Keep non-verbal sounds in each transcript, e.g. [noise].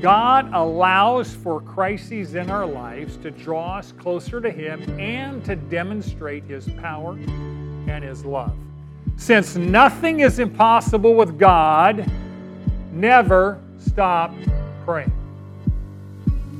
God allows for crises in our lives to draw us closer to Him and to demonstrate His power and His love. Since nothing is impossible with God, never stop praying.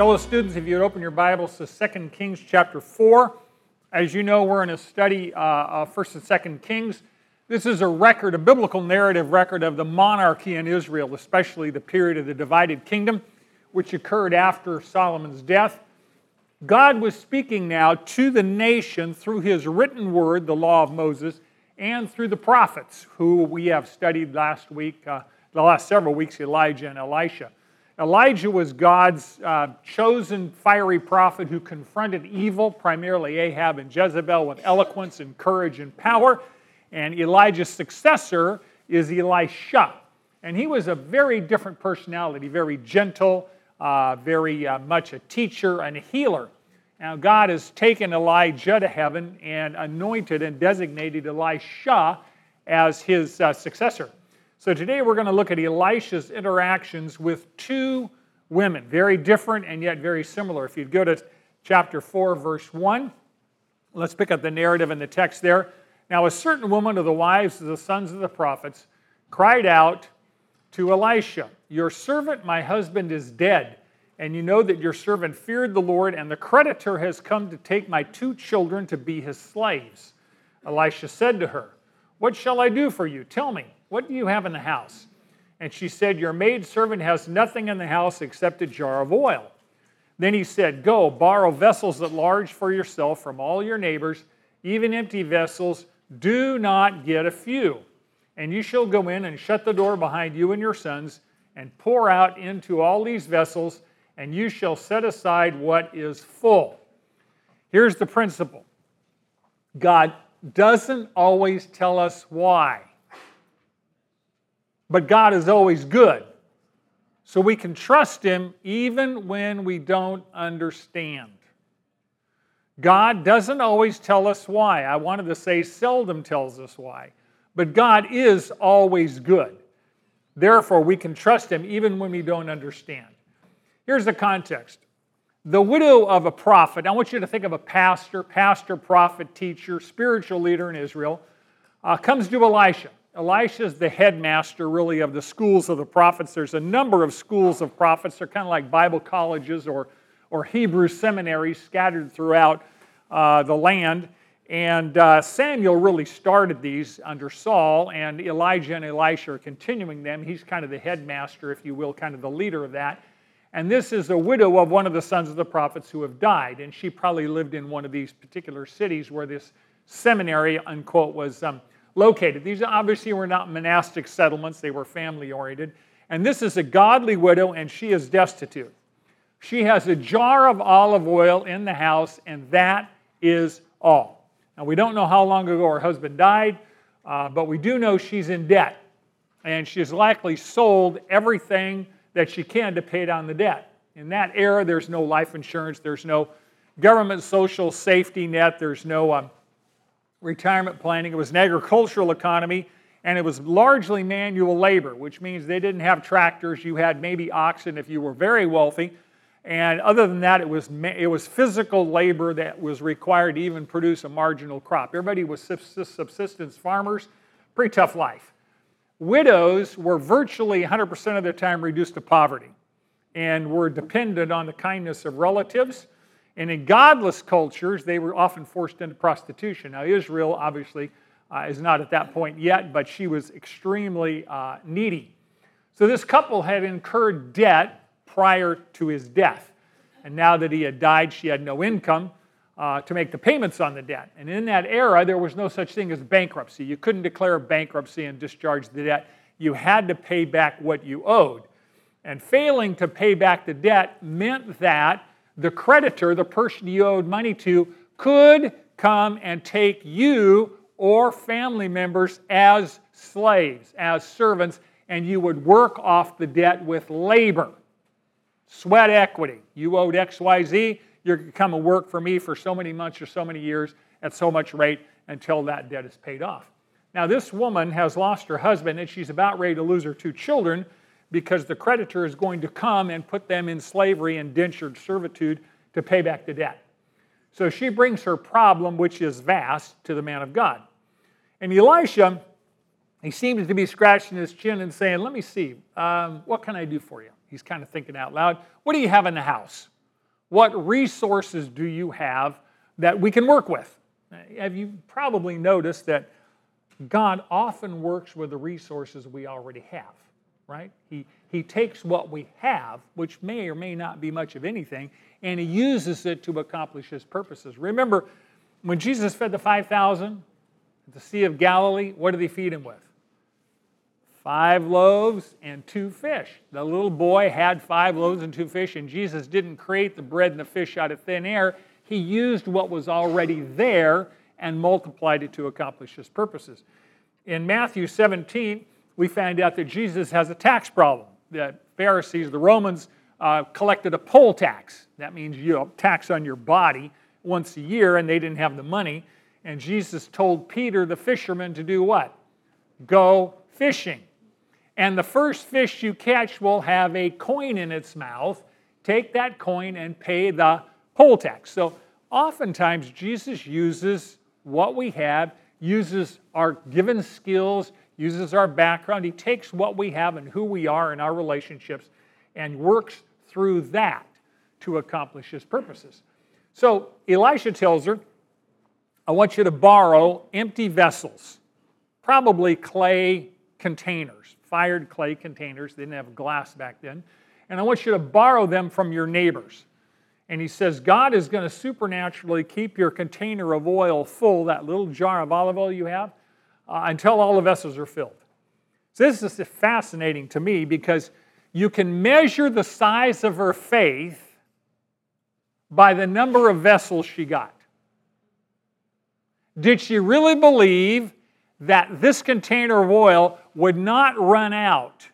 Fellow students, if you'd open your Bibles to 2 Kings chapter 4. As you know, we're in a study uh, of 1st and 2nd Kings. This is a record, a biblical narrative record of the monarchy in Israel, especially the period of the divided kingdom, which occurred after Solomon's death. God was speaking now to the nation through his written word, the law of Moses, and through the prophets, who we have studied last week, uh, the last several weeks, Elijah and Elisha. Elijah was God's uh, chosen fiery prophet who confronted evil, primarily Ahab and Jezebel, with eloquence and courage and power. And Elijah's successor is Elisha. And he was a very different personality, very gentle, uh, very uh, much a teacher and a healer. Now, God has taken Elijah to heaven and anointed and designated Elisha as his uh, successor. So today we're going to look at Elisha's interactions with two women, very different and yet very similar. If you'd go to chapter 4, verse 1, let's pick up the narrative in the text there. Now, a certain woman of the wives of the sons of the prophets cried out to Elisha, Your servant, my husband, is dead. And you know that your servant feared the Lord, and the creditor has come to take my two children to be his slaves. Elisha said to her, What shall I do for you? Tell me. What do you have in the house? And she said, Your maidservant has nothing in the house except a jar of oil. Then he said, Go, borrow vessels at large for yourself from all your neighbors, even empty vessels. Do not get a few. And you shall go in and shut the door behind you and your sons, and pour out into all these vessels, and you shall set aside what is full. Here's the principle God doesn't always tell us why but God is always good. So we can trust Him even when we don't understand. God doesn't always tell us why. I wanted to say seldom tells us why. But God is always good. Therefore, we can trust Him even when we don't understand. Here's the context the widow of a prophet, I want you to think of a pastor, pastor, prophet, teacher, spiritual leader in Israel, uh, comes to Elisha. Elisha is the headmaster, really, of the schools of the prophets. There's a number of schools of prophets. They're kind of like Bible colleges or, or Hebrew seminaries scattered throughout uh, the land. And uh, Samuel really started these under Saul, and Elijah and Elisha are continuing them. He's kind of the headmaster, if you will, kind of the leader of that. And this is a widow of one of the sons of the prophets who have died. And she probably lived in one of these particular cities where this seminary, unquote, was um, located. These obviously were not monastic settlements, they were family oriented. And this is a godly widow, and she is destitute. She has a jar of olive oil in the house, and that is all. Now, we don't know how long ago her husband died, uh, but we do know she's in debt. And she has likely sold everything that she can to pay down the debt. In that era, there's no life insurance, there's no government social safety net, there's no um, retirement planning. It was an agricultural economy, and it was largely manual labor, which means they didn't have tractors. You had maybe oxen if you were very wealthy. And other than that, it was, it was physical labor that was required to even produce a marginal crop. Everybody was subsistence farmers, pretty tough life. Widows were virtually 100% of their time reduced to poverty and were dependent on the kindness of relatives and in godless cultures, they were often forced into prostitution. Now, Israel obviously uh, is not at that point yet, but she was extremely uh, needy. So, this couple had incurred debt prior to his death. And now that he had died, she had no income. uh, to make the payments on the debt. And in that era, there was no such thing as bankruptcy. You couldn't declare bankruptcy and discharge the debt. You had to pay back what you owed. And failing to pay back the debt meant that the creditor, the person you owed money to, could come and take you or family members as slaves, as servants, and you would work off the debt with labor. Sweat equity. You owed XYZ, you're going to come and work for me for so many months or so many years at so much rate until that debt is paid off. Now, this woman has lost her husband and she's about ready to lose her two children because the creditor is going to come and put them in slavery, indentured servitude to pay back the debt. So she brings her problem, which is vast, to the man of God. And Elisha, he seems to be scratching his chin and saying, Let me see, um, what can I do for you? He's kind of thinking out loud. What do you have in the house? What resources do you have that we can work with? Have you probably noticed that God often works with the resources we already have, right? He, he takes what we have, which may or may not be much of anything, and he uses it to accomplish his purposes. Remember, when Jesus fed the 5,000 at the Sea of Galilee, what did he feed them with? Five loaves and two fish. The little boy had five loaves and two fish, and Jesus didn't create the bread and the fish out of thin air. He used what was already there and multiplied it to accomplish his purposes. In Matthew 17, we find out that Jesus has a tax problem. The Pharisees, the Romans, uh, collected a poll tax. That means you know, tax on your body once a year, and they didn't have the money. And Jesus told Peter, the fisherman, to do what? Go fishing. And the first fish you catch will have a coin in its mouth. Take that coin and pay the poll tax. So oftentimes, Jesus uses what we have, uses our given skills, uses our background. He takes what we have and who we are in our relationships and works through that to accomplish his purposes. So Elisha tells her, I want you to borrow empty vessels, probably clay containers, fired clay containers. They didn't have glass back then. And I want you to borrow them from your neighbors. And he says, God is going to supernaturally keep your container of oil full, that little jar of olive oil you have, uh, until all the vessels are filled. So this is fascinating to me because you can measure the size of her faith by the number of vessels she got. Did she really believe that this container of oil would not run out?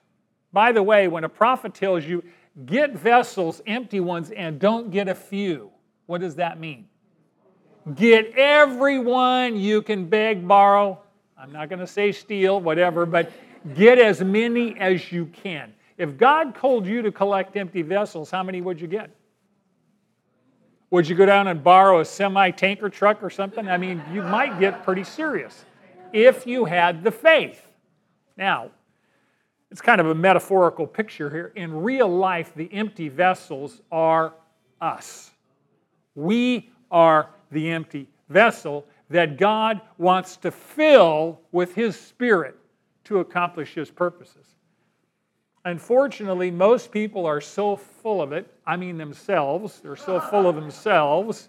By the way, when a prophet tells you, get vessels, empty ones, and don't get a few, what does that mean? Get everyone you can beg, borrow. I'm not going to say steal, whatever, but get as many as you can. If God told you to collect empty vessels, how many would you get? Would you go down and borrow a semi tanker truck or something? I mean, you might get pretty serious if you had the faith. Now, it's kind of a metaphorical picture here. In real life, the empty vessels are us. We are the empty vessel that God wants to fill with His Spirit to accomplish His purposes. Unfortunately, most people are so full of it, I mean themselves, they're so full of themselves,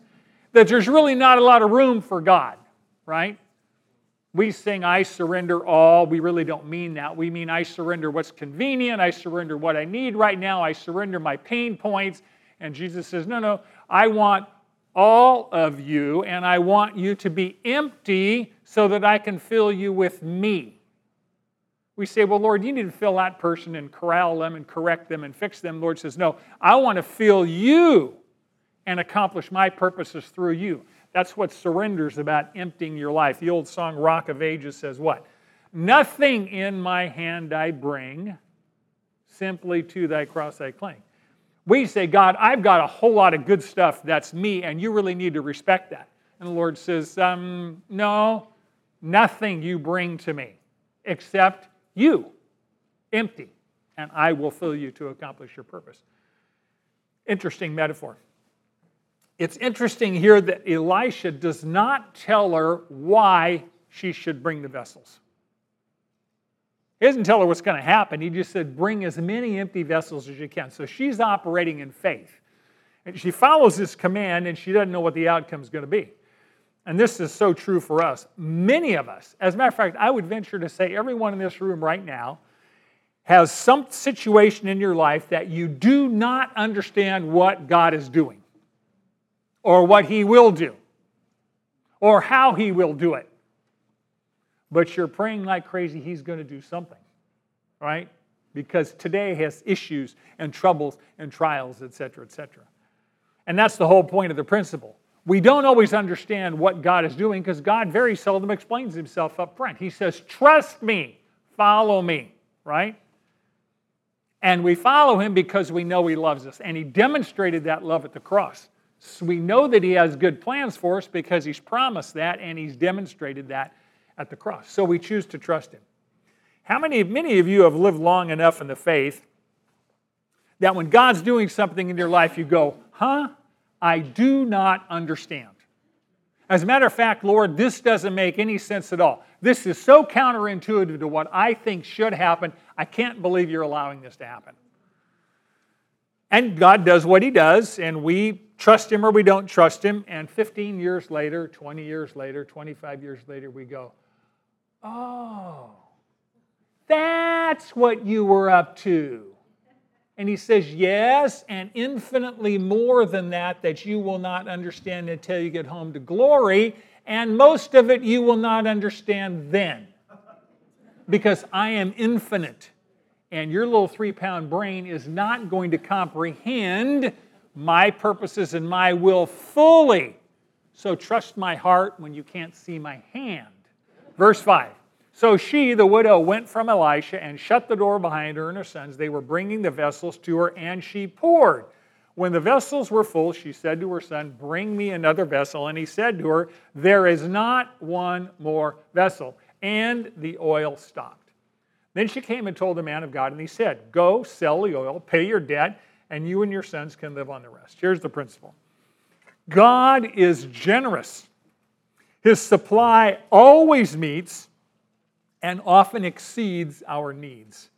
that there's really not a lot of room for God, right? We sing, I surrender all. We really don't mean that. We mean, I surrender what's convenient. I surrender what I need right now. I surrender my pain points. And Jesus says, No, no, I want all of you, and I want you to be empty so that I can fill you with me we say, Well, Lord, you need to fill that person and corral them and correct them and fix them. Lord says, No, I want to fill you and accomplish my purposes through you. That's what surrender is about emptying your life. The old song Rock of Ages says what? Nothing in my hand I bring, simply to thy cross I cling. We say, God, I've got a whole lot of good stuff that's me, and you really need to respect that. And the Lord says, um, No, nothing you bring to me except you empty, and I will fill you to accomplish your purpose. Interesting metaphor. It's interesting here that Elisha does not tell her why she should bring the vessels. He doesn't tell her what's going to happen. He just said, bring as many empty vessels as you can. So she's operating in faith. And she follows this command and she doesn't know what the outcome is going to be. And this is so true for us. Many of us, as a matter of fact, I would venture to say everyone in this room right now has some situation in your life that you do not understand what God is doing or what He will do or how He will do it. But you're praying like crazy He's going to do something, right? Because today has issues and troubles and trials, etc., etc. And that's the whole point of the principle. We don't always understand what God is doing because God very seldom explains himself up front. He says, Trust me, follow me, right? And we follow him because we know he loves us. And he demonstrated that love at the cross. So we know that he has good plans for us because he's promised that and he's demonstrated that at the cross. So we choose to trust him. How many, many of you have lived long enough in the faith that when God's doing something in your life, you go, huh? I do not understand. As a matter of fact, Lord, this doesn't make any sense at all. This is so counterintuitive to what I think should happen. I can't believe you're allowing this to happen. And God does what He does, and we trust Him or we don't trust Him. And 15 years later, 20 years later, 25 years later, we go, Oh, that's what you were up to. And he says, Yes, and infinitely more than that, that you will not understand until you get home to glory. And most of it you will not understand then. Because I am infinite. And your little three pound brain is not going to comprehend my purposes and my will fully. So trust my heart when you can't see my hand. Verse 5 so she, the widow, went from Elisha and shut the door behind her and her sons. They were bringing the vessels to her, and she poured. When the vessels were full, she said to her son, Bring me another vessel. And he said to her, There is not one more vessel. And the oil stopped. Then she came and told the man of God, and he said, Go, sell the oil, pay your debt, and you and your sons can live on the rest. Here's the principle God is generous, his supply always meets and often exceeds our needs.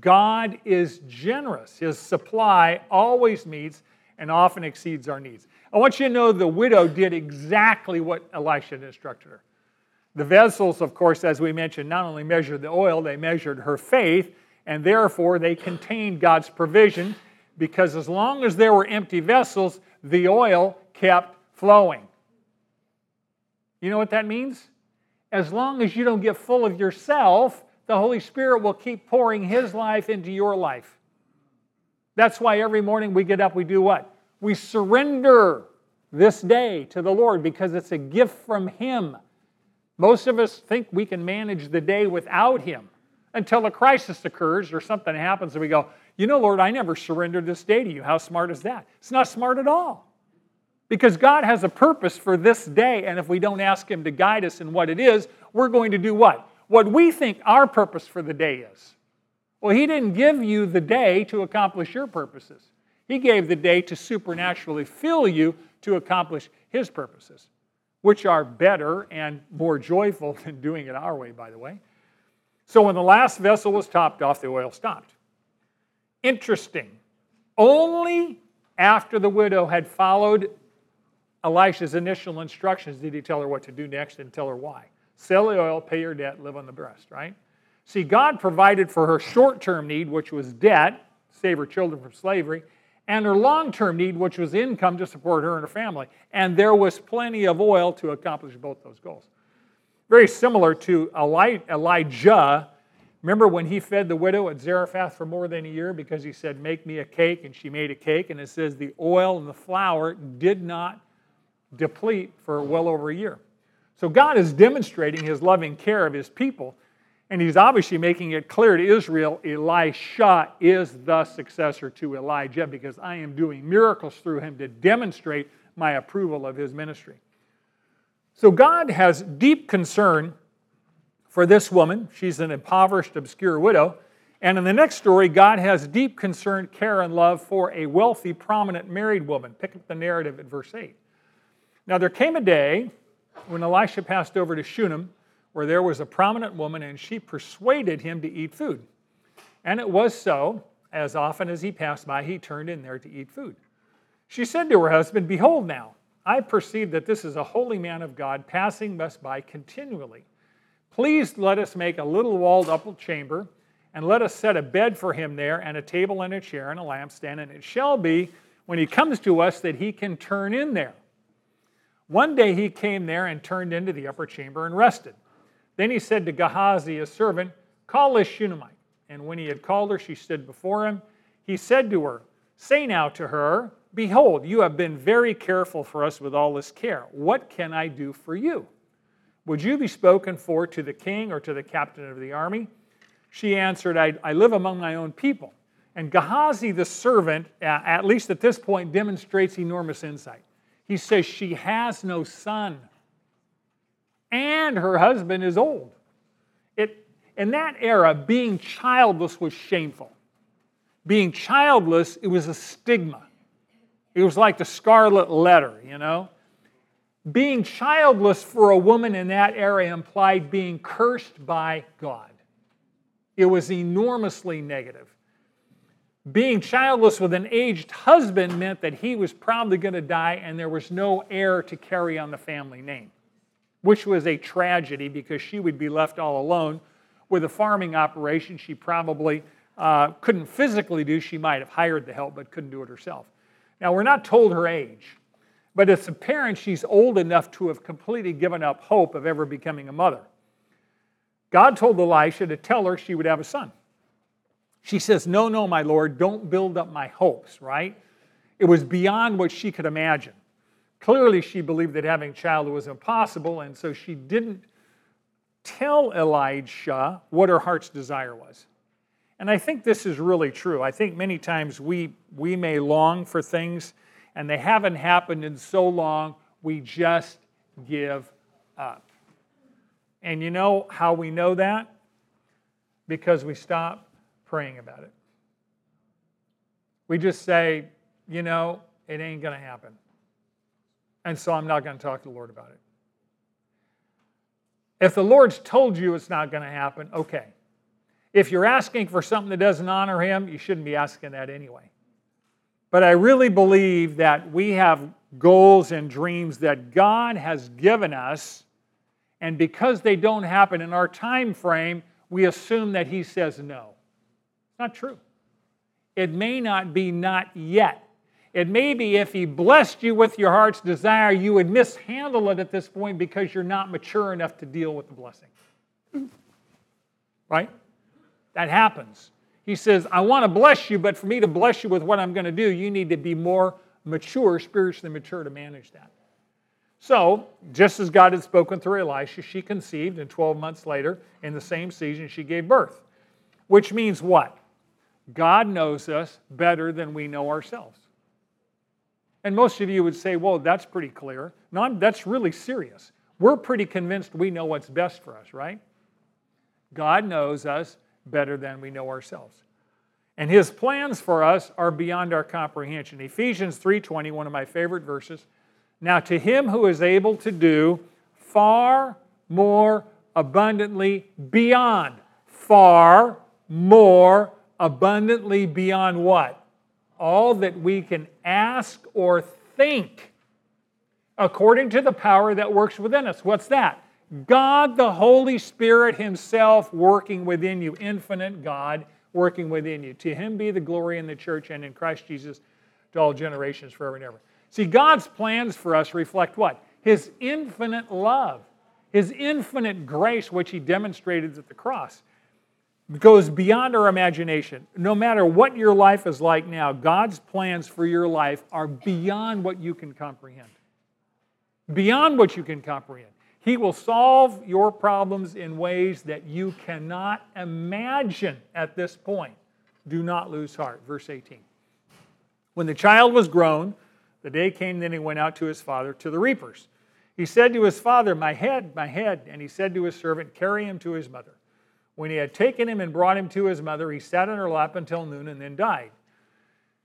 God is generous. His supply always meets and often exceeds our needs. I want you to know the widow did exactly what Elisha instructed her. The vessels, of course, as we mentioned, not only measured the oil, they measured her faith, and therefore they contained God's provision because as long as there were empty vessels, the oil kept flowing. You know what that means? as long as you don't get full of yourself, the Holy Spirit will keep pouring His life into your life. That's why every morning we get up, we do what? We surrender this day to the Lord because it's a gift from Him. Most of us think we can manage the day without Him until a crisis occurs or something happens and we go, You know, Lord, I never surrendered this day to you. How smart is that? It's not smart at all. Because God has a purpose for this day, and if we don't ask Him to guide us in what it is, we're going to do what? What we think our purpose for the day is. Well, He didn't give you the day to accomplish your purposes, He gave the day to supernaturally fill you to accomplish His purposes, which are better and more joyful [laughs] than doing it our way, by the way. So when the last vessel was topped off, the oil stopped. Interesting. Only after the widow had followed Elisha's initial instructions did he tell her what to do next and tell her why. Sell the oil, pay your debt, live on the breast, right? See, God provided for her short term need, which was debt, save her children from slavery, and her long term need, which was income to support her and her family. And there was plenty of oil to accomplish both those goals. Very similar to Elijah. Remember when he fed the widow at Zarephath for more than a year because he said, Make me a cake, and she made a cake, and it says the oil and the flour did not deplete for well over a year. So God is demonstrating his loving care of his people, and he's obviously making it clear to Israel Elisha is the successor to Elijah because I am doing miracles through him to demonstrate my approval of his ministry. So God has deep concern for this woman. She's an impoverished, obscure widow. And in the next story, God has deep concern, care, and love for a wealthy, prominent married woman. Pick up the narrative at verse 8. Now there came a day when Elisha passed over to Shunem, where there was a prominent woman, and she persuaded him to eat food. And it was so, as often as he passed by, he turned in there to eat food. She said to her husband, Behold now, I perceive that this is a holy man of God passing us by continually. Please let us make a little walled upper chamber, and let us set a bed for him there, and a table and a chair and a lampstand, and it shall be when he comes to us that he can turn in there. One day he came there and turned into the upper chamber and rested. Then he said to Gehazi, his servant, Call this Shunammite. And when he had called her, she stood before him. He said to her, Say now to her, Behold, you have been very careful for us with all this care. What can I do for you? Would you be spoken for to the king or to the captain of the army? She answered, I, I live among my own people. And Gehazi, the servant, at least at this point, demonstrates enormous insight. He says, She has no son, and her husband is old. It, in that era, being childless was shameful. Being childless, it was a stigma. It was like the scarlet letter, you know? Being childless for a woman in that era implied being cursed by God. It was enormously negative. Being childless with an aged husband meant that he was probably going to die and there was no heir to carry on the family name, which was a tragedy because she would be left all alone with a farming operation she probably uh, couldn't physically do. She might have hired the help but couldn't do it herself. Now, we're not told her age, but it's apparent she's old enough to have completely given up hope of ever becoming a mother. God told Elisha to tell her she would have a son. She says, No, no, my Lord, don't build up my hopes, right? It was beyond what she could imagine. Clearly, she believed that having a child was impossible, and so she didn't tell Elisha what her heart's desire was. And I think this is really true. I think many times we, we may long for things and they haven't happened in so long, we just give up. And you know how we know that? Because we stop praying about it. We just say, you know, it ain't going to happen. And so I'm not going to talk to the Lord about it. If the Lord's told you it's not going to happen, okay. If you're asking for something that doesn't honor Him, you shouldn't be asking that anyway. But I really believe that we have goals and dreams that God has given us, and because they don't happen in our time frame, we assume that He says no. It's not true. It may not be not yet. It may be if He blessed you with your heart's desire, you would mishandle it at this point because you're not mature enough to deal with the blessing. Right? That happens. He says, I want to bless you, but for me to bless you with what I'm going to do, you need to be more mature, spiritually mature to manage that. So, just as God had spoken through Elisha, she conceived, and 12 months later, in the same season, she gave birth. Which means what? God knows us better than we know ourselves. And most of you would say, well, that's pretty clear. No, that's really serious. We're pretty convinced we know what's best for us, right? God knows us better than we know ourselves. And his plans for us are beyond our comprehension. Ephesians 3:20, one of my favorite verses. Now to him who is able to do far more abundantly beyond far more abundantly beyond what? All that we can ask or think according to the power that works within us. What's that? God the Holy Spirit Himself working within you, infinite God working within you. To Him be the glory in the church and in Christ Jesus to all generations forever and ever. See, God's plans for us reflect what? His infinite love, His infinite grace, which He demonstrated at the cross, goes beyond our imagination. No matter what your life is like now, God's plans for your life are beyond what you can comprehend. Beyond what you can comprehend. He will solve your problems in ways that you cannot imagine at this point. Do not lose heart. Verse 18. When the child was grown, the day came then he went out to his father to the reapers. He said to his father, My head, my head. And he said to his servant, Carry him to his mother. When he had taken him and brought him to his mother, he sat on her lap until noon and then died.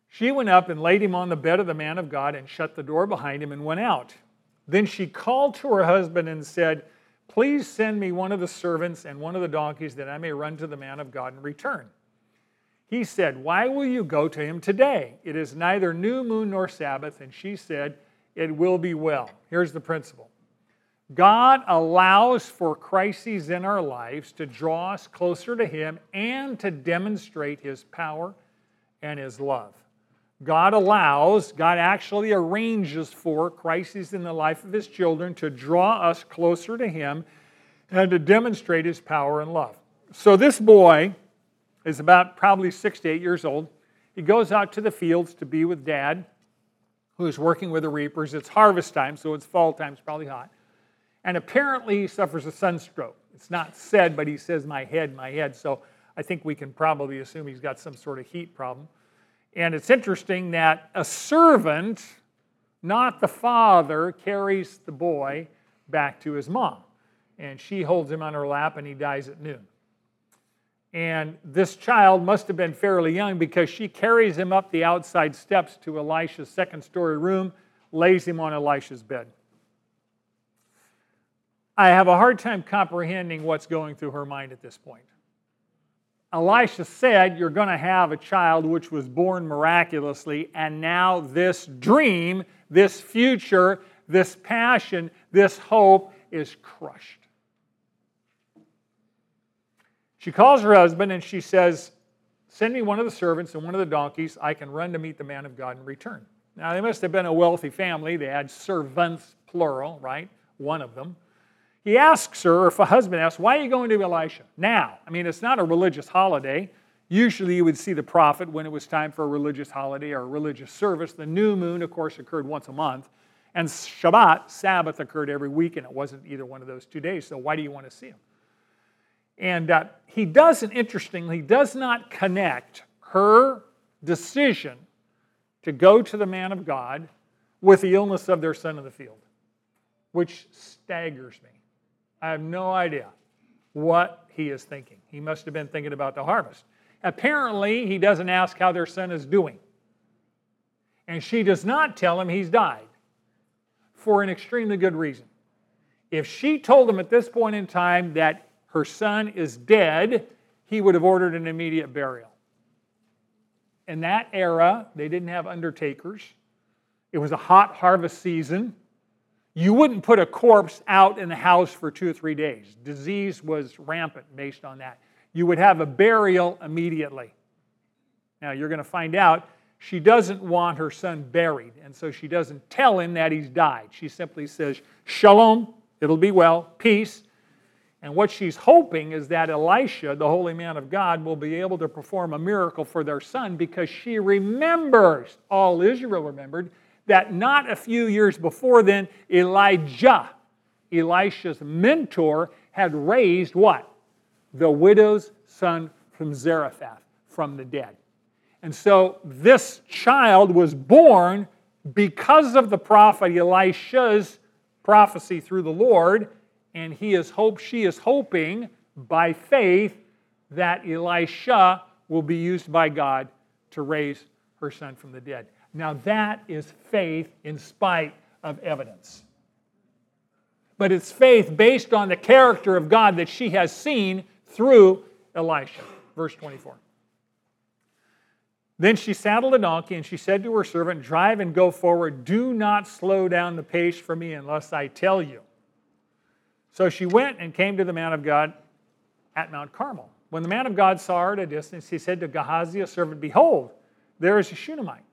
She went up and laid him on the bed of the man of God and shut the door behind him and went out. Then she called to her husband and said, Please send me one of the servants and one of the donkeys that I may run to the man of God and return. He said, Why will you go to him today? It is neither new moon nor Sabbath. And she said, It will be well. Here's the principle God allows for crises in our lives to draw us closer to Him and to demonstrate His power and His love. God allows, God actually arranges for crises in the life of His children to draw us closer to Him and to demonstrate His power and love. So this boy is about probably six to eight years old. He goes out to the fields to be with dad, who is working with the reapers. It's harvest time, so it's fall time, it's probably hot. And apparently he suffers a sunstroke. It's not said, but he says, My head, my head. So I think we can probably assume he's got some sort of heat problem. And it's interesting that a servant, not the father, carries the boy back to his mom. And she holds him on her lap and he dies at noon. And this child must have been fairly young because she carries him up the outside steps to Elisha's second story room, lays him on Elisha's bed. I have a hard time comprehending what's going through her mind at this point. Elisha said, You're going to have a child which was born miraculously, and now this dream, this future, this passion, this hope is crushed. She calls her husband and she says, Send me one of the servants and one of the donkeys. I can run to meet the man of God and return. Now, they must have been a wealthy family. They had servants, plural, right? One of them. He asks her, or if a husband asks, Why are you going to Elisha? Now. I mean, it's not a religious holiday. Usually you would see the prophet when it was time for a religious holiday or a religious service. The new moon, of course, occurred once a month. And Shabbat, Sabbath, occurred every week, and it wasn't either one of those two days. So why do you want to see him? And uh, he doesn't, interestingly, he does not connect her decision to go to the man of God with the illness of their son in the field, which staggers me. I have no idea what he is thinking. He must have been thinking about the harvest. Apparently, he doesn't ask how their son is doing. And she does not tell him he's died for an extremely good reason. If she told him at this point in time that her son is dead, he would have ordered an immediate burial. In that era, they didn't have undertakers. It was a hot harvest season. You wouldn't put a corpse out in the house for two or three days. Disease was rampant based on that. You would have a burial immediately. Now, you're going to find out she doesn't want her son buried, and so she doesn't tell him that he's died. She simply says, Shalom, it'll be well, peace, and what she's hoping is that Elisha, the holy man of God, will be able to perform a miracle for their son because she remembers, all Israel remembered, that not a few years before then, Elijah, Elisha's mentor, had raised what? The widow's son from Zarephath from the dead. And so this child was born because of the prophet Elisha's prophecy through the Lord and he is hope she is hoping by faith that Elisha will be used by God to raise her son from the dead. Now that is faith in spite of evidence. But it's faith based on the character of God that she has seen through Elisha. Verse 24. Then she saddled a donkey and she said to her servant, Drive and go forward. Do not slow down the pace for me unless I tell you. So she went and came to the man of God at Mount Carmel. When the man of God saw her at a distance, he said to Gehazi, a servant, Behold, there is a Shunammite.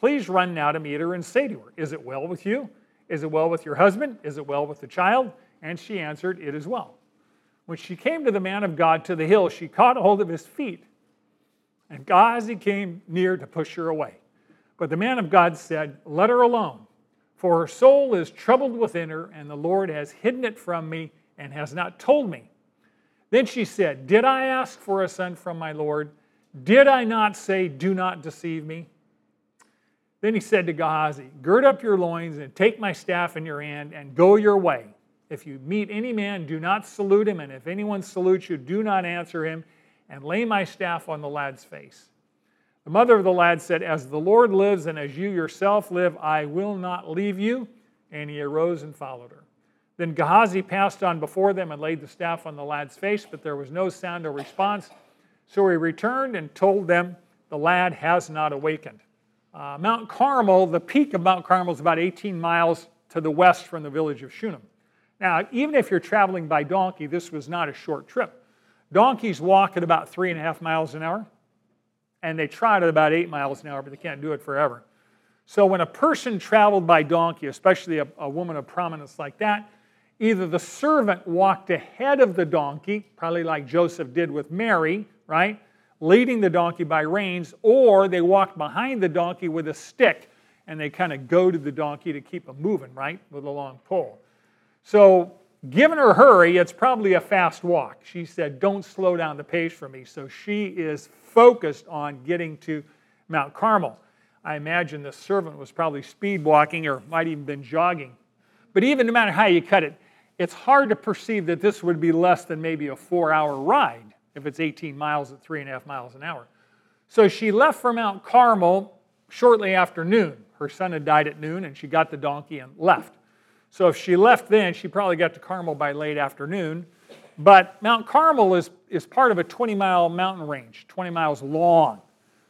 Please run now to meet her and say to her, Is it well with you? Is it well with your husband? Is it well with the child? And she answered, It is well. When she came to the man of God to the hill, she caught hold of his feet. And Gehazi came near to push her away. But the man of God said, Let her alone for her soul is troubled within her, and the Lord has hidden it from me and has not told me. Then she said, Did I ask for a son from my Lord? Did I not say, Do not deceive me? Then he said to Gehazi, Gird up your loins and take my staff in your hand and go your way. If you meet any man, do not salute him, and if anyone salutes you, do not answer him, and lay my staff on the lad's face. The mother of the lad said, As the Lord lives and as you yourself live, I will not leave you. And he arose and followed her. Then Gehazi passed on before them and laid the staff on the lad's face, but there was no sound or response. So he returned and told them, The lad has not awakened. Uh, Mount Carmel, the peak of Mount Carmel is about 18 miles to the west from the village of Shunem. Now, even if you're traveling by donkey, this was not a short trip. Donkeys walk at about three and a half miles an hour, and they trot at about eight miles an hour, but they can't do it forever. So when a person traveled by donkey, especially a, a woman of prominence like that, either the servant walked ahead of the donkey, probably like Joseph did with Mary, right? Leading the donkey by reins, or they walked behind the donkey with a stick and they kind of goaded the donkey to keep him moving, right? With a long pole. So, given her hurry, it's probably a fast walk. She said, Don't slow down the pace for me. So, she is focused on getting to Mount Carmel. I imagine the servant was probably speed walking or might even been jogging. But even no matter how you cut it, it's hard to perceive that this would be less than maybe a four hour ride if it's 18 miles at three and a half miles an hour. So she left for Mount Carmel shortly after noon. Her son had died at noon, and she got the donkey and left. So if she left then, she probably got to Carmel by late afternoon. But Mount Carmel is, is part of a 20 mile mountain range, 20 miles long.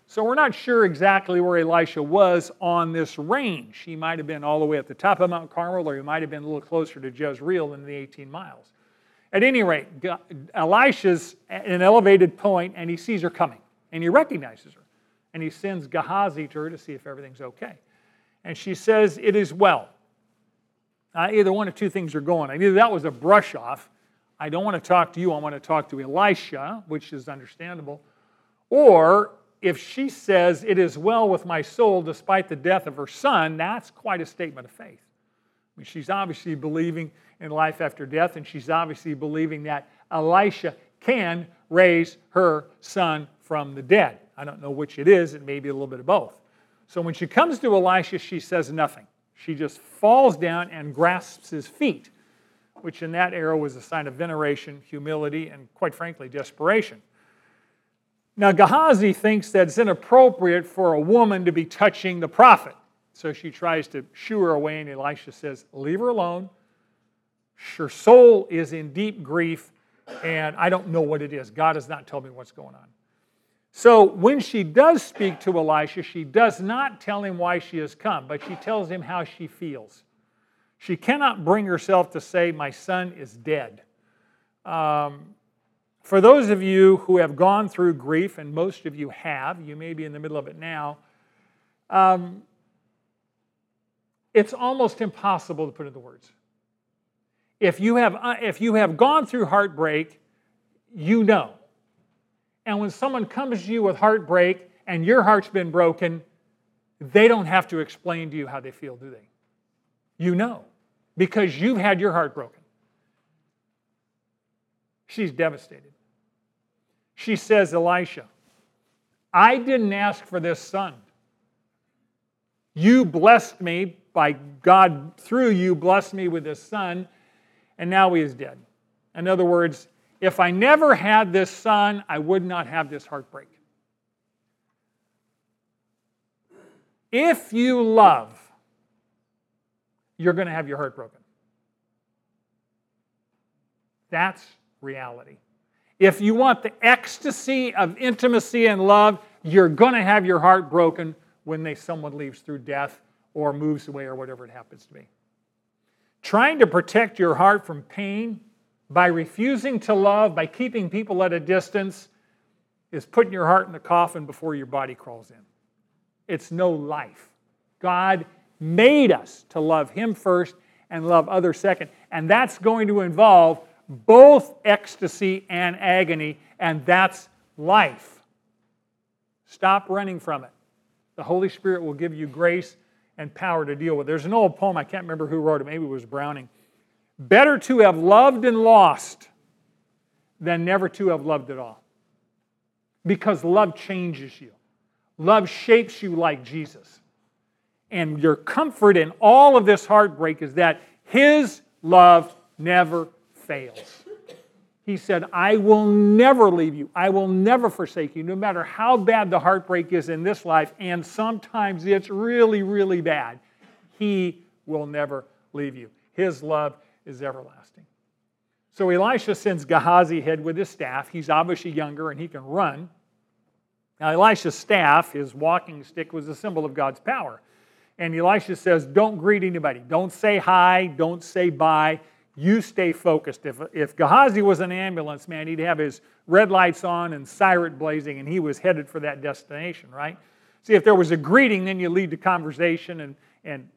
So we're not sure exactly where Elisha was on this range. He might have been all the way at the top of Mount Carmel, or he might have been a little closer to Jezreel than the 18 miles. At any rate, Elisha's at an elevated point, and he sees her coming, and he recognizes her. And he sends Gehazi to her to see if everything's okay. And she says, It is well. Uh, either one of two things are going. Either that was a brush off. I don't want to talk to you, I want to talk to Elisha, which is understandable. Or if she says, It is well with my soul despite the death of her son, that's quite a statement of faith. I mean, she's obviously believing in life after death, and she's obviously believing that Elisha can raise her son from the dead. I don't know which it is, it may be a little bit of both. So when she comes to Elisha, she says nothing. She just falls down and grasps his feet, which in that era was a sign of veneration, humility, and quite frankly, desperation. Now, Gehazi thinks that it's inappropriate for a woman to be touching the prophet. So she tries to shoo her away, and Elisha says, Leave her alone. Her soul is in deep grief, and I don't know what it is. God has not told me what's going on. So when she does speak to Elisha, she does not tell him why she has come, but she tells him how she feels. She cannot bring herself to say, My son is dead. Um, for those of you who have gone through grief, and most of you have, you may be in the middle of it now, um, it's almost impossible to put into words. If you, have, uh, if you have gone through heartbreak, you know. And when someone comes to you with heartbreak and your heart's been broken, they don't have to explain to you how they feel, do they? You know, because you've had your heart broken. She's devastated. She says, Elisha, I didn't ask for this son. You blessed me by God, through you, blessed me with this son, and now he is dead. In other words, if I never had this son, I would not have this heartbreak. If you love, you're going to have your heart broken. That's reality. If you want the ecstasy of intimacy and love, you're going to have your heart broken when they, someone leaves through death or moves away or whatever it happens to be. Trying to protect your heart from pain by refusing to love, by keeping people at a distance, is putting your heart in the coffin before your body crawls in. It's no life. God made us to love Him first and love others second. And that's going to involve both ecstasy and agony, and that's life. Stop running from it. The Holy Spirit will give you grace and power to deal with. There's an old poem, I can't remember who wrote it, maybe it was Browning. Better to have loved and lost than never to have loved at all. Because love changes you, love shapes you like Jesus. And your comfort in all of this heartbreak is that His love never fails. He said, I will never leave you. I will never forsake you, no matter how bad the heartbreak is in this life, and sometimes it's really, really bad. He will never leave you. His love is everlasting. So Elisha sends Gehazi ahead with his staff. He's obviously younger and he can run. Now, Elisha's staff, his walking stick, was a symbol of God's power. And Elisha says, Don't greet anybody. Don't say hi. Don't say bye. You stay focused. If, if Gehazi was an ambulance man, he'd have his red lights on and siren blazing, and he was headed for that destination, right? See, if there was a greeting, then you lead to conversation, and, and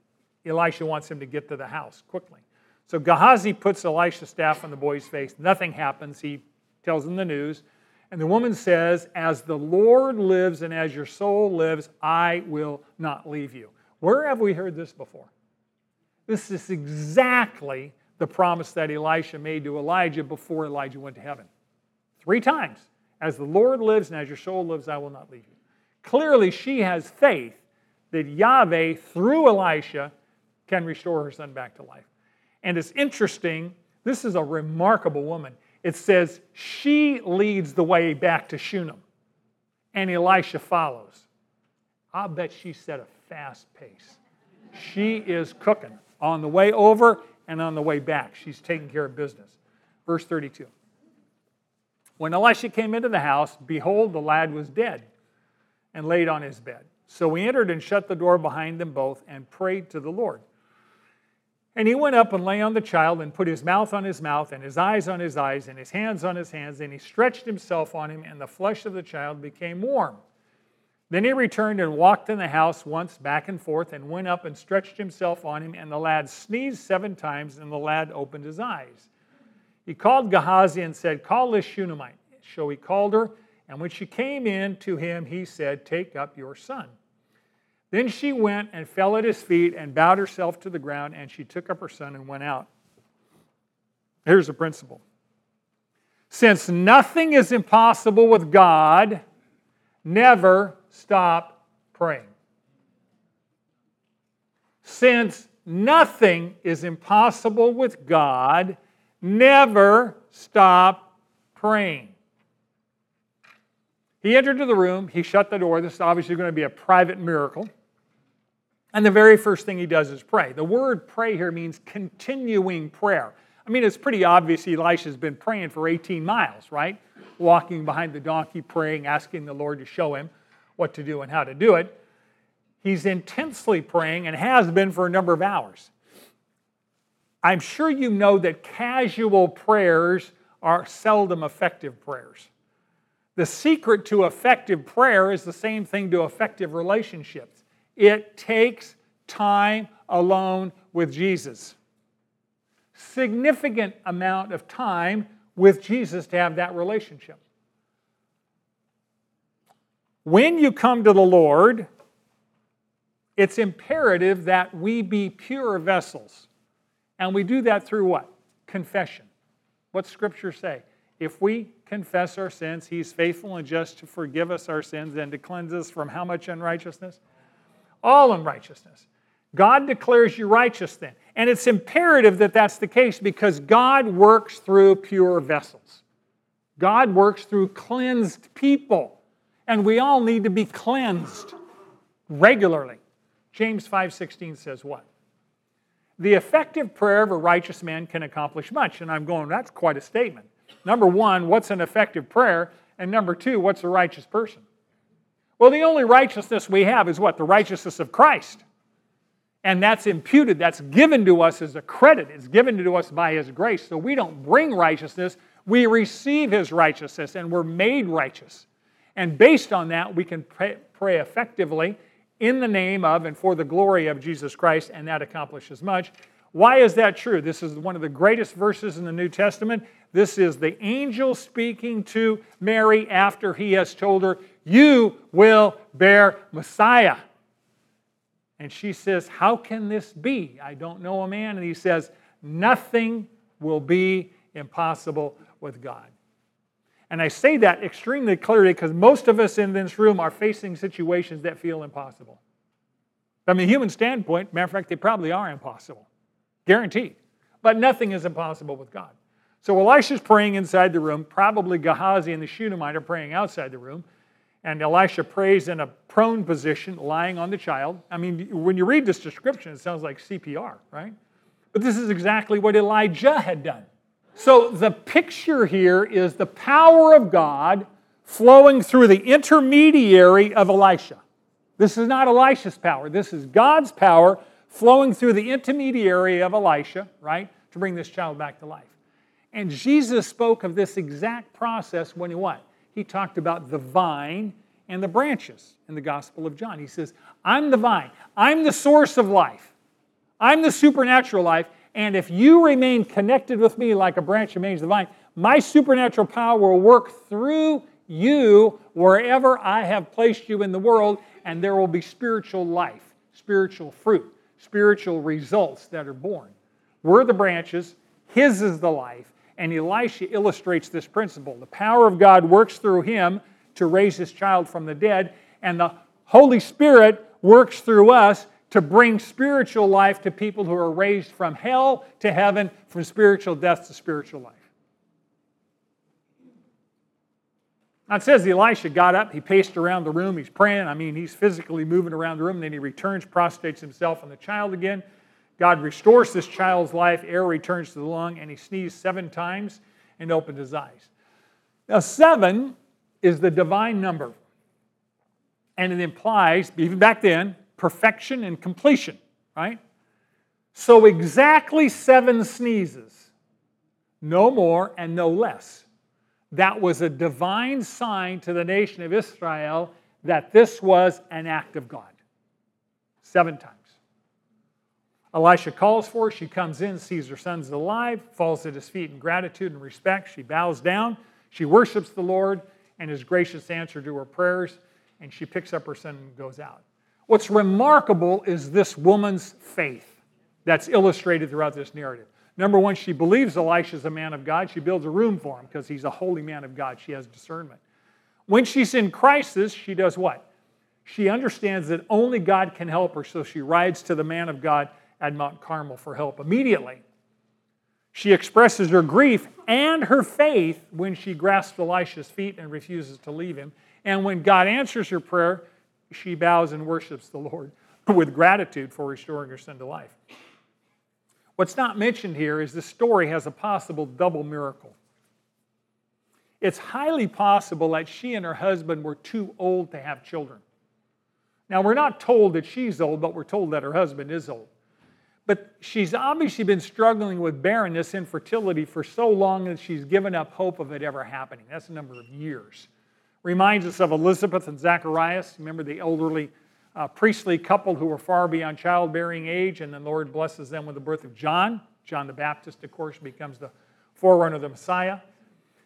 Elisha wants him to get to the house quickly. So Gehazi puts Elisha's staff on the boy's face. Nothing happens. He tells him the news. And the woman says, As the Lord lives and as your soul lives, I will not leave you. Where have we heard this before? This is exactly the promise that Elisha made to Elijah before Elijah went to heaven. Three times. As the Lord lives and as your soul lives, I will not leave you. Clearly, she has faith that Yahweh, through Elisha, can restore her son back to life. And it's interesting, this is a remarkable woman. It says she leads the way back to Shunem, and Elisha follows. I'll bet she set a fast pace. She is cooking on the way over and on the way back. She's taking care of business. Verse 32. When Elisha came into the house, behold, the lad was dead and laid on his bed. So he entered and shut the door behind them both and prayed to the Lord. And he went up and lay on the child and put his mouth on his mouth and his eyes on his eyes and his hands on his hands. And he stretched himself on him, and the flesh of the child became warm. Then he returned and walked in the house once back and forth and went up and stretched himself on him. And the lad sneezed seven times, and the lad opened his eyes. He called Gehazi and said, Call this Shunammite. So he called her, and when she came in to him, he said, Take up your son. Then she went and fell at his feet and bowed herself to the ground, and she took up her son and went out. Here's the principle since nothing is impossible with God, never stop praying. Since nothing is impossible with God, never stop praying. He entered the room, he shut the door. This is obviously going to be a private miracle. And the very first thing he does is pray. The word pray here means continuing prayer. I mean, it's pretty obvious Elisha's been praying for 18 miles, right? Walking behind the donkey, praying, asking the Lord to show him what to do and how to do it. He's intensely praying and has been for a number of hours. I'm sure you know that casual prayers are seldom effective prayers. The secret to effective prayer is the same thing to effective relationships it takes time alone with Jesus. Significant amount of time with Jesus to have that relationship. When you come to the Lord, it's imperative that we be pure vessels. And we do that through what? Confession. What's Scripture say? If we confess our sins, He's faithful and just to forgive us our sins and to cleanse us from how much unrighteousness? all unrighteousness. God declares you righteous then. And it's imperative that that's the case because God works through pure vessels. God works through cleansed people. And we all need to be cleansed regularly. James 5:16 says what? The effective prayer of a righteous man can accomplish much. And I'm going, that's quite a statement. Number one, what's an effective prayer? And number two, what's a righteous person? Well, the only righteousness we have is what? The righteousness of Christ. And that's imputed, that's given to us as a credit. It's given to us by His grace. So we don't bring righteousness, we receive His righteousness and we're made righteous. And based on that, we can pray, pray effectively in the name of and for the glory of Jesus Christ, and that accomplishes much. Why is that true? This is one of the greatest verses in the New Testament. This is the angel speaking to Mary after he has told her, You will bear Messiah. And she says, How can this be? I don't know a man. And he says, Nothing will be impossible with God. And I say that extremely clearly because most of us in this room are facing situations that feel impossible. From a human standpoint, matter of fact, they probably are impossible. Guaranteed. But nothing is impossible with God. So Elisha's praying inside the room. Probably Gehazi and the Shunammite are praying outside the room. And Elisha prays in a prone position, lying on the child. I mean, when you read this description, it sounds like CPR, right? But this is exactly what Elijah had done. So the picture here is the power of God flowing through the intermediary of Elisha. This is not Elisha's power. This is God's power flowing through the intermediary of Elisha, right, to bring this child back to life. And Jesus spoke of this exact process when he what? He talked about the vine and the branches in the Gospel of John. He says, I'm the vine, I'm the source of life, I'm the supernatural life, and if you remain connected with me like a branch remains the vine, my supernatural power will work through you wherever I have placed you in the world, and there will be spiritual life, spiritual fruit, spiritual results that are born. We're the branches, His is the life, and Elisha illustrates this principle. The power of God works through him to raise his child from the dead, and the Holy Spirit works through us to bring spiritual life to people who are raised from hell to heaven, from spiritual death to spiritual life. Now it says Elisha got up, he paced around the room, he's praying. I mean, he's physically moving around the room, then he returns, prostrates himself on the child again. God restores this child's life, air returns to the lung, and he sneezed seven times and opened his eyes. Now, seven is the divine number. And it implies, even back then, perfection and completion, right? So, exactly seven sneezes, no more and no less. That was a divine sign to the nation of Israel that this was an act of God. Seven times. Elisha calls for her. She comes in, sees her son's alive, falls at his feet in gratitude and respect. She bows down. She worships the Lord and his gracious answer to her prayers, and she picks up her son and goes out. What's remarkable is this woman's faith that's illustrated throughout this narrative. Number one, she believes Elisha's a man of God. She builds a room for him because he's a holy man of God. She has discernment. When she's in crisis, she does what? She understands that only God can help her, so she rides to the man of God at Mount Carmel for help immediately. She expresses her grief and her faith when she grasps Elisha's feet and refuses to leave him. And when God answers her prayer, she bows and worships the Lord [laughs] with gratitude for restoring her son to life. What's not mentioned here is this story has a possible double miracle. It's highly possible that she and her husband were too old to have children. Now, we're not told that she's old, but we're told that her husband is old. But she's obviously been struggling with barrenness, infertility for so long that she's given up hope of it ever happening. That's a number of years. Reminds us of Elizabeth and Zacharias. Remember the elderly uh, priestly couple who were far beyond childbearing age, and the Lord blesses them with the birth of John. John the Baptist, of course, becomes the forerunner of the Messiah.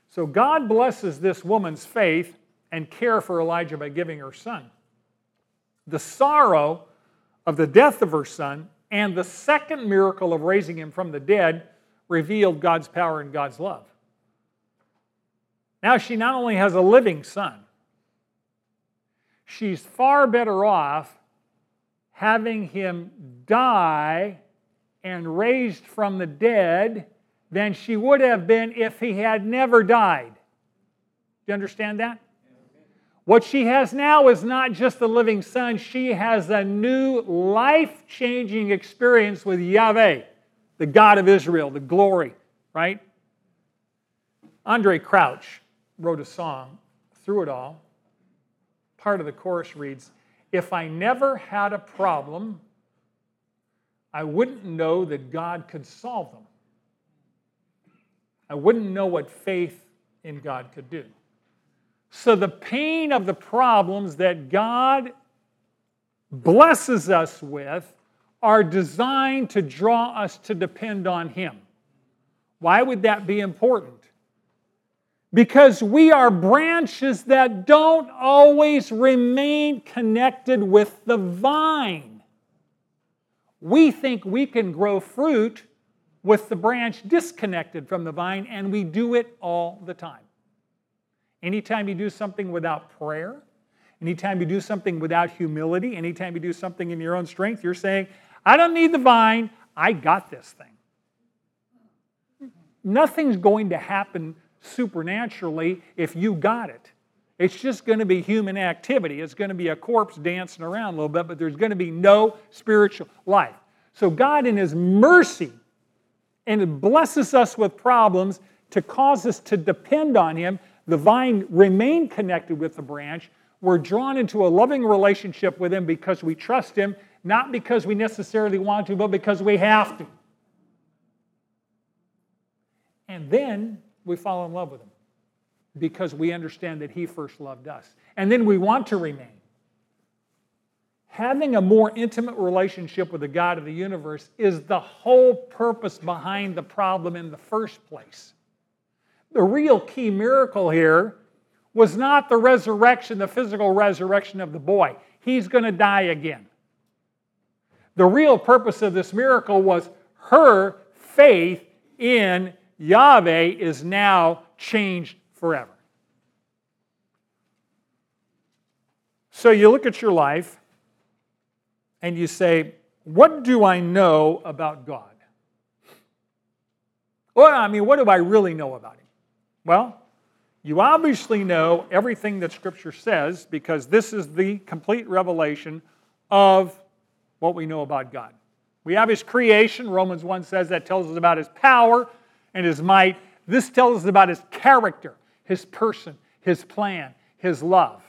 So God blesses this woman's faith and care for Elijah by giving her son. The sorrow of the death of her son and the second miracle of raising him from the dead revealed God's power and God's love. Now she not only has a living son, she's far better off having him die and raised from the dead than she would have been if he had never died. Do you understand that? What she has now is not just the living son, she has a new life changing experience with Yahweh, the God of Israel, the glory, right? Andre Crouch wrote a song through it all. Part of the chorus reads If I never had a problem, I wouldn't know that God could solve them. I wouldn't know what faith in God could do. So, the pain of the problems that God blesses us with are designed to draw us to depend on Him. Why would that be important? Because we are branches that don't always remain connected with the vine. We think we can grow fruit with the branch disconnected from the vine, and we do it all the time. Anytime you do something without prayer, anytime you do something without humility, anytime you do something in your own strength, you're saying, I don't need the vine, I got this thing. Nothing's going to happen supernaturally if you got it. It's just going to be human activity. It's going to be a corpse dancing around a little bit, but there's going to be no spiritual life. So, God, in His mercy and it blesses us with problems to cause us to depend on Him. The vine remain connected with the branch. We're drawn into a loving relationship with Him because we trust Him, not because we necessarily want to, but because we have to. And then we fall in love with Him because we understand that He first loved us. And then we want to remain. Having a more intimate relationship with the God of the universe is the whole purpose behind the problem in the first place. The real key miracle here was not the resurrection, the physical resurrection of the boy. He's going to die again. The real purpose of this miracle was her faith in Yahweh is now changed forever. So you look at your life and you say, What do I know about God? Well, I mean, what do I really know about Him? Well, you obviously know everything that Scripture says because this is the complete revelation of what we know about God. We have His creation, Romans 1 says that tells us about His power and His might. This tells us about His character, His person, His plan, His love.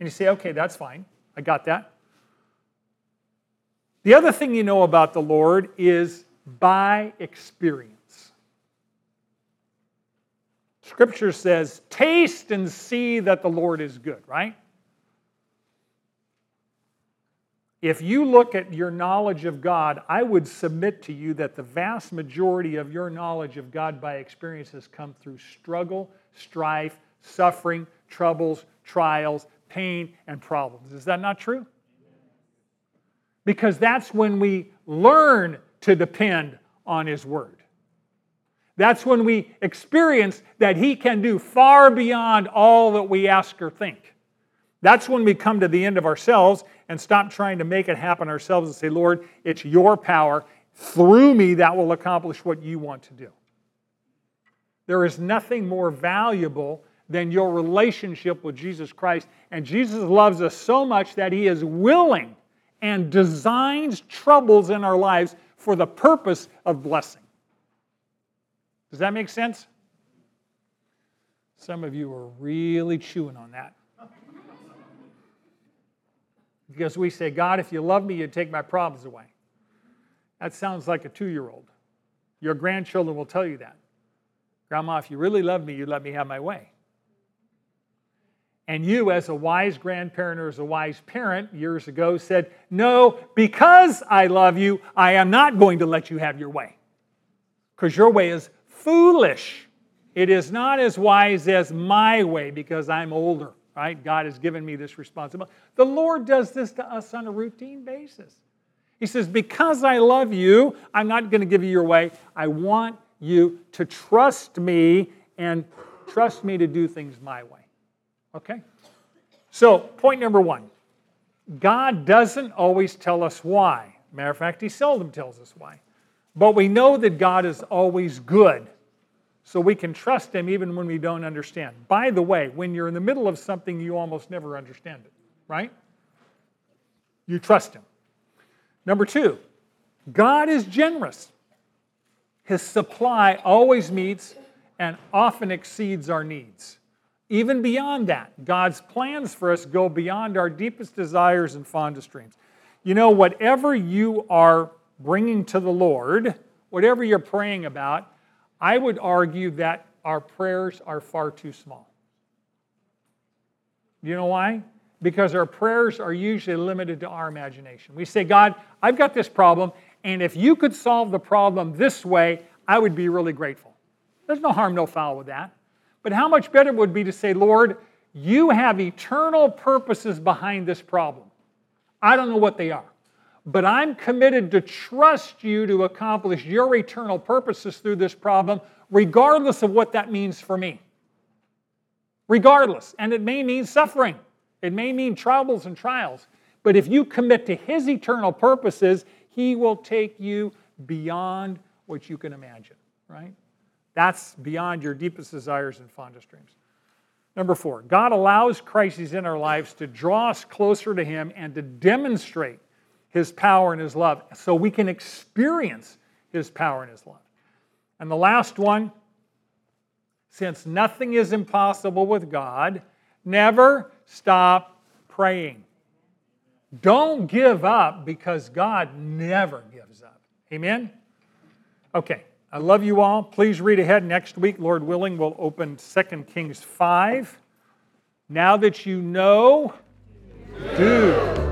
And you say, okay, that's fine. I got that. The other thing you know about the Lord is by experience. Scripture says, taste and see that the Lord is good, right? If you look at your knowledge of God, I would submit to you that the vast majority of your knowledge of God by experience has come through struggle, strife, suffering, troubles, trials, pain, and problems. Is that not true? Because that's when we learn to depend on His Word. That's when we experience that He can do far beyond all that we ask or think. That's when we come to the end of ourselves and stop trying to make it happen ourselves and say, Lord, it's your power through me that will accomplish what you want to do. There is nothing more valuable than your relationship with Jesus Christ. And Jesus loves us so much that he is willing and designs troubles in our lives for the purpose of blessing. Does that make sense? Some of you are really chewing on that. Because we say, God, if you love me, you'd take my problems away. That sounds like a two year old. Your grandchildren will tell you that. Grandma, if you really love me, you'd let me have my way. And you, as a wise grandparent or as a wise parent years ago, said, No, because I love you, I am not going to let you have your way. Because your way is foolish. It is not as wise as my way because I'm older, right? God has given me this responsibility. The Lord does this to us on a routine basis. He says, Because I love you, I'm not going to give you your way. I want you to trust me and trust me to do things my way. Okay? So, point number one God doesn't always tell us why. Matter of fact, He seldom tells us why. But we know that God is always good. So we can trust Him even when we don't understand. By the way, when you're in the middle of something, you almost never understand it, right? You trust Him. Number two, God is generous. His supply always meets and often exceeds our needs. Even beyond that, God's plans for us go beyond our deepest desires and fondest dreams. You know, whatever you are bringing to the Lord, whatever you're praying about, I would argue that our prayers are far too small. You know why? Because our prayers are usually limited to our imagination. We say, God, I've got this problem, and if you could solve the problem this way, I would be really grateful. There's no harm, no foul with that. But how much better it would be to say, Lord, you have eternal purposes behind this problem. I don't know what they are, but I'm committed to trust you to accomplish your eternal purposes through this problem, regardless of what that means for me. Regardless. And it may mean suffering, it may mean troubles and trials. But if you commit to His eternal purposes, He will take you beyond what you can imagine, right? That's beyond your deepest desires and fondest dreams. Number four, God allows crises in our lives to draw us closer to Him and to demonstrate His power and His love so we can experience His power and His love. And the last one since nothing is impossible with God, never stop praying. Don't give up because God never gives up. Amen? Okay, I love you all. Please read ahead next week. Lord willing, we'll open 2 Kings 5. Now that you know, do.